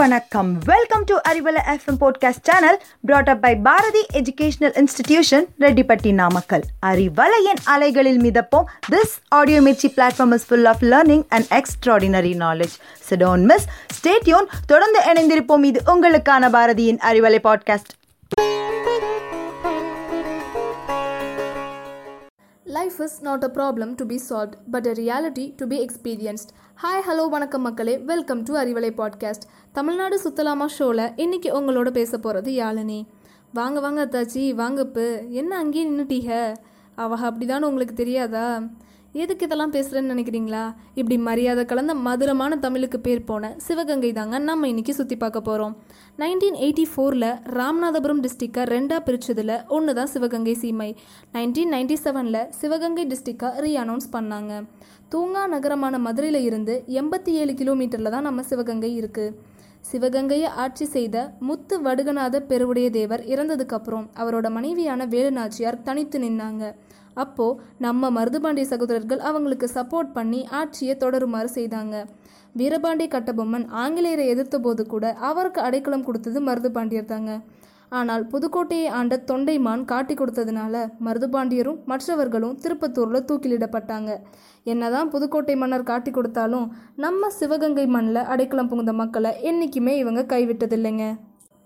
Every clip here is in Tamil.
வணக்கம். Welcome to Arivalai FM podcast channel brought up by Bharathi educational institution Rettipatti Namakkal அறிவலையின் அலைகளில் மிதப்போம். This audio Mirchi platform is full of learning and extraordinary knowledge so don't miss stay tuned தொடர்ந்து இணைந்திருப்போம். இது உங்களுக்கான பாரதியின் Arivalai podcast life is not a problem to be solved but a reality to be experienced hi hello வணக்கம் மக்களே. Welcome to Arivalai podcast Tamil Nadu சுத்தலாமா ஷோவில் இன்றைக்கி உங்களோட பேச போகிறது யாழினி. வாங்க வாங்க அத்தாச்சி வாங்கப்பு. என்ன அங்கேயே நின்றுட்டீங்க அவ அப்படிதான் உங்களுக்கு தெரியாதா? எதுக்கு இதெல்லாம் பேசுகிறேன்னு நினைக்கிறீங்களா? இப்படி மரியாதை கலந்த மதுரமான தமிழுக்கு பேர் போன சிவகங்கை தாங்க நம்ம இன்னைக்கு சுற்றி பார்க்க போகிறோம் நைன்டீன் எயிட்டி ஃபோரில் ராமநாதபுரம் டிஸ்ட்ரிக்டை ரெண்டாக பிரித்ததில் ஒன்று தான் சிவகங்கை சீமை. நைன்டீன் நைன்டி செவனில் சிவகங்கை டிஸ்ட்ரிக்டாக ரீ அனௌன்ஸ் பண்ணாங்க. தூங்கா நகரமான மதுரையில் இருந்து எண்பத்தி ஏழு கிலோமீட்டரில் தான் நம்ம சிவகங்கை இருக்குது சிவகங்கையை ஆட்சி செய்த முத்து வடுகநாத பெருவுடைய தேவர் இறந்ததுக்கப்புறம் அவரோட மனைவியான வேலுநாச்சியார் தனித்து நின்னாங்க. அப்போ நம்ம மருதுபாண்டிய சகோதரர்கள் அவங்களுக்கு சப்போர்ட் பண்ணி ஆட்சியை தொடருமாறு செய்தாங்க. வீரபாண்டிய கட்டபொம்மன் ஆங்கிலேயரை எதிர்த்த போது கூட அவருக்கு அடைக்கலம் கொடுத்தது மருதுபாண்டியர் தாங்க. ஆனால் புதுக்கோட்டையை ஆண்ட தொண்டைமான் காட்டி கொடுத்ததுனால மருதுபாண்டியரும் மற்றவர்களும் திருப்பத்தூரில் தூக்கிலிடப்பட்டாங்க. என்னதான் புதுக்கோட்டை மன்னர் காட்டி கொடுத்தாலும் நம்ம சிவகங்கை மண்ணில் அடைக்கலம் புகுந்த மக்களை என்றைக்குமே இவங்க கைவிட்டதில்லைங்க.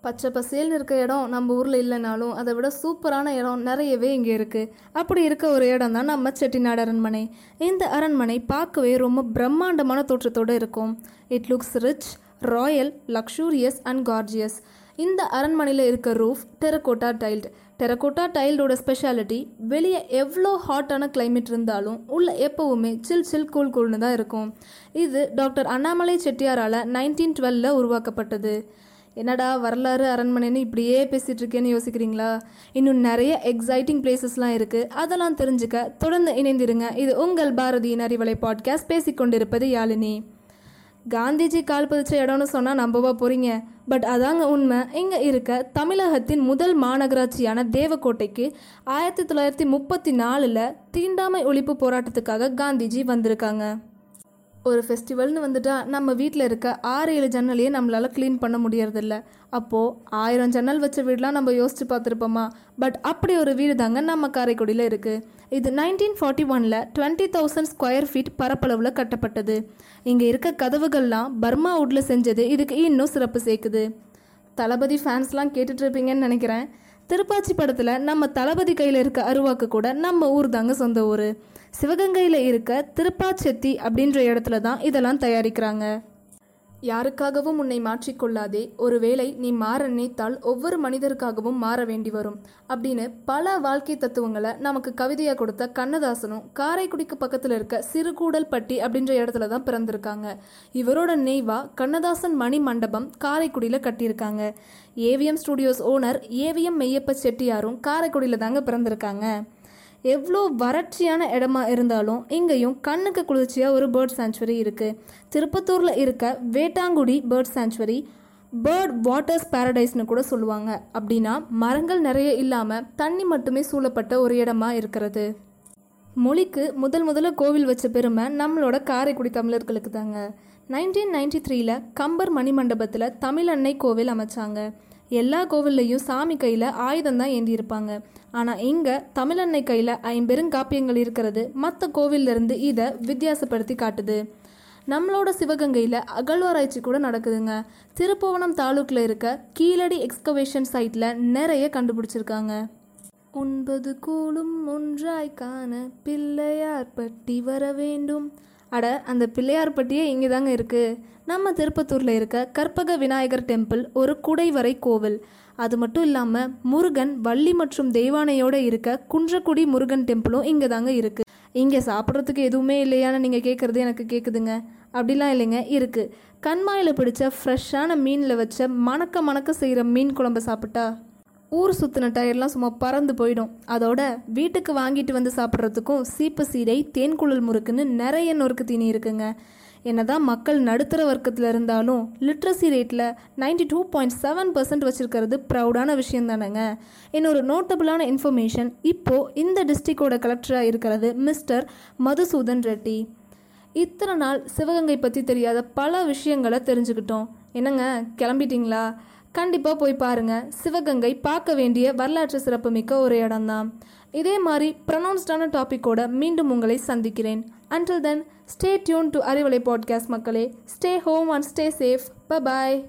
பச்சை பசேல்னு இருக்க இடம் நம்ம ஊரில் இல்லைனாலும் அதை விட சூப்பரான இடம் நிறையவே இங்கே இருக்குது அப்படி இருக்க ஒரு இடம் தான் நம்ம செட்டிநாடு அரண்மனை. இந்த அரண்மனை பார்க்கவே ரொம்ப பிரம்மாண்டமான தோற்றத்தோடு இருக்கும். It looks rich royal luxurious and gorgeous இந்த அரண்மனையில் இருக்க ரூஃப் டெரகோட்டா டைல்டு டெரகோட்டா டைல்டோட ஸ்பெஷாலிட்டி வெளியே எவ்வளோ ஹாட்டான கிளைமேட் இருந்தாலும் உள்ள எப்போவுமே சில் சில் கூல் கூல்னு தான் இருக்கும். இது டாக்டர் அண்ணாமலை செட்டியாரால் நைன்டீன் டுவெல்ல உருவாக்கப்பட்டது. என்னடா வரலாறு அரண்மனைன்னு இப்படியே பேசிகிட்டு இருக்கேன்னு யோசிக்கிறீங்களா? இன்னும் நிறைய எக்ஸைட்டிங் பிளேசஸ்லாம் இருக்குது அதெல்லாம் தெரிஞ்சுக்க தொடர்ந்து இணைந்திருங்க. இது உங்கள் பாரதியின் அறிவலை பாட்காஸ்ட் பேசிக்கொண்டிருப்பது யாழினி. காந்திஜி கால் பதிச்ச இடம்னு சொன்னால் நம்பவா போகிறீங்க பட் அதாங்க உண்மை. இங்கே இருக்க தமிழகத்தின் முதல் மாநகராட்சியான தேவக்கோட்டைக்கு ஆயிரத்தி தொள்ளாயிரத்தி முப்பத்தி நாலில் தீண்டாமை ஒழிப்பு போராட்டத்துக்காக காந்திஜி வந்திருக்காங்க. ஒரு ஃபெஸ்டிவல்னு வந்துட்டால் நம்ம வீட்டில் இருக்க ஆறு ஏழு ஜன்னலையே நம்மளால் க்ளீன் பண்ண முடியறதில்ல. அப்போது ஆயிரம் ஜன்னல் வச்ச வீடெலாம் நம்ம யோசித்து பார்த்துருப்போமா? பட் அப்படி ஒரு வீடு தாங்க நம்ம காரைக்குடியில் இருக்குது இது நைன்டீன் ஃபார்ட்டி ஒனில் டுவெண்ட்டி தௌசண்ட் ஸ்கொயர் ஃபீட் பரப்பளவில் கட்டப்பட்டது. இங்கே இருக்க கதவுகள்லாம் பர்மா வுட்டில் செஞ்சது இதுக்கு இன்னும் சிறப்பு சேர்க்குது. தளபதி ஃபேன்ஸ்லாம் கேட்டுட்ருப்பீங்கன்னு நினைக்கிறேன். திருப்பாச்சி படத்தில் நம்ம தளபதி கையில் இருக்க அருவாக்கு கூட நம்ம ஊர் தாங்க சொந்த ஊர். சிவகங்கையில் இருக்க திருப்பாச்செத்தி அப்படின்ற இடத்துல தான் இதெல்லாம் தயாரிக்கிறாங்க. யாருக்காகவும் உன்னை மாற்றிக்கொள்ளாதே. ஒருவேளை நீ மாற நினைத்தால் ஒவ்வொரு மனிதருக்காகவும் மாற வேண்டி வரும். அப்படின்னு பல வாழ்க்கை தத்துவங்களை நமக்கு கவிதையாக கொடுத்த கண்ணதாசனும் காரைக்குடிக்கு பக்கத்தில் இருக்க சிறுகூடல்பட்டி அப்படின்ற இடத்துல தான் பிறந்திருக்காங்க. இவரோட நினைவா கண்ணதாசன் மணி மண்டபம் காரைக்குடியில் கட்டியிருக்காங்க. AVM studios owner AVM Meiyappa செட்டியாரும் காரைக்குடியில் தாங்க பிறந்திருக்காங்க. எவ்வளோ வறட்சியான இடமா இருந்தாலும் இங்கேயும் கண்ணுக்கு குளிர்ச்சியாக ஒரு பேர்ட் சாங்சுவரி இருக்குது திருப்பத்தூரில் இருக்க Vettangudi bird sanctuary bird waters பேரடைஸ்னு கூட சொல்லுவாங்க. அப்படின்னா மரங்கள் நிறைய இல்லாமல் தண்ணி மட்டுமே சூழப்பட்ட ஒரு இடமா இருக்கிறது. மொழிக்கு முதல் முதல்ல கோவில் வச்ச பெருமை நம்மளோட காரைக்குடி தமிழர்களுக்கு தாங்க நைன்டீன் நைன்டி த்ரீல கம்பர் மணிமண்டபத்தில் தமிழ் அன்னை கோவில் அமைச்சாங்க. எல்லா கோவில்லையும் சாமி கையில் ஆயுதம் தான் ஏந்தியிருப்பாங்க. ஆனால் இங்கே தமிழன்னை கையில் ஐம்பெருங்காப்பியங்கள் இருக்கிறது மற்ற கோவிலிருந்து இதை வித்தியாசப்படுத்தி காட்டுது. நம்மளோட சிவகங்கையில் அகழ்வாராய்ச்சி கூட நடக்குதுங்க. திருப்புவனம் தாலுக்கில் இருக்க கீழடி எக்ஸ்கவேஷன் சைட்டில் நிறைய கண்டுபிடிச்சிருக்காங்க. ஒன்பது கூலும் ஒன்றாய் காண பிள்ளையார் பட்டி வர வேண்டும். அட அந்த பிள்ளையார் பட்டியே இங்கே தாங்க இருக்குது நம்ம திருப்பத்தூரில் இருக்க கற்பக விநாயகர் டெம்பிள் ஒரு குடைவரை கோவில். அது மட்டும் இல்லாமல் முருகன் வள்ளி மற்றும் தெய்வானையோடு இருக்க குன்றக்குடி முருகன் டெம்பிளும் இங்கே தாங்க இருக்குது இங்கே சாப்பிட்றதுக்கு எதுவுமே இல்லையான்னு நீங்கள் கேட்குறது எனக்கு கேட்குதுங்க அப்படிலாம் இல்லைங்க இருக்குது கண்மாயில் பிடிச்ச ஃப்ரெஷ்ஷான மீனில் வச்ச மணக்க மணக்க செய்கிற மீன் குழம்பு சாப்பிட்டா? ஊர் சுற்றின டயர்லாம் சும்மா பறந்து போயிடும். அதோட வீட்டுக்கு வாங்கிட்டு வந்து சாப்பிட்றதுக்கும் சீப்பு சீடை தேன்குழல் முறுக்குன்னு நிறைய நொறுக்கு தீனி இருக்குங்க. என்னதான் மக்கள் நடுத்தர வர்க்கத்தில் இருந்தாலும் லிட்ரஸி ரேட்டில் ninety two point seven percent வச்சுருக்கிறது ப்ரௌடான விஷயம் தானேங்க. இன்னொரு நோட்டபுளான இன்ஃபர்மேஷன் இப்போது இந்த டிஸ்ட்ரிக்டோட கலெக்டராக இருக்கிறது மிஸ்டர் மதுசூதன் ரெட்டி. இத்தனை நாள் சிவகங்கை பற்றி தெரியாத பல விஷயங்களை தெரிஞ்சுக்கிட்டோம். என்னங்க கிளம்பிட்டீங்களா? கண்டிப்பாக போய் பாருங்கள் சிவகங்கை பார்க்க வேண்டிய வரலாற்று சிறப்புமிக்க ஒரு இடம்தான். இதே மாதிரி ப்ரொனவுன்ஸ்டான டாப்பிக்கோட மீண்டும் உங்களை சந்திக்கிறேன். Until then stay tuned to Arivalai podcast மக்களே. Stay home and stay safe ப பாய்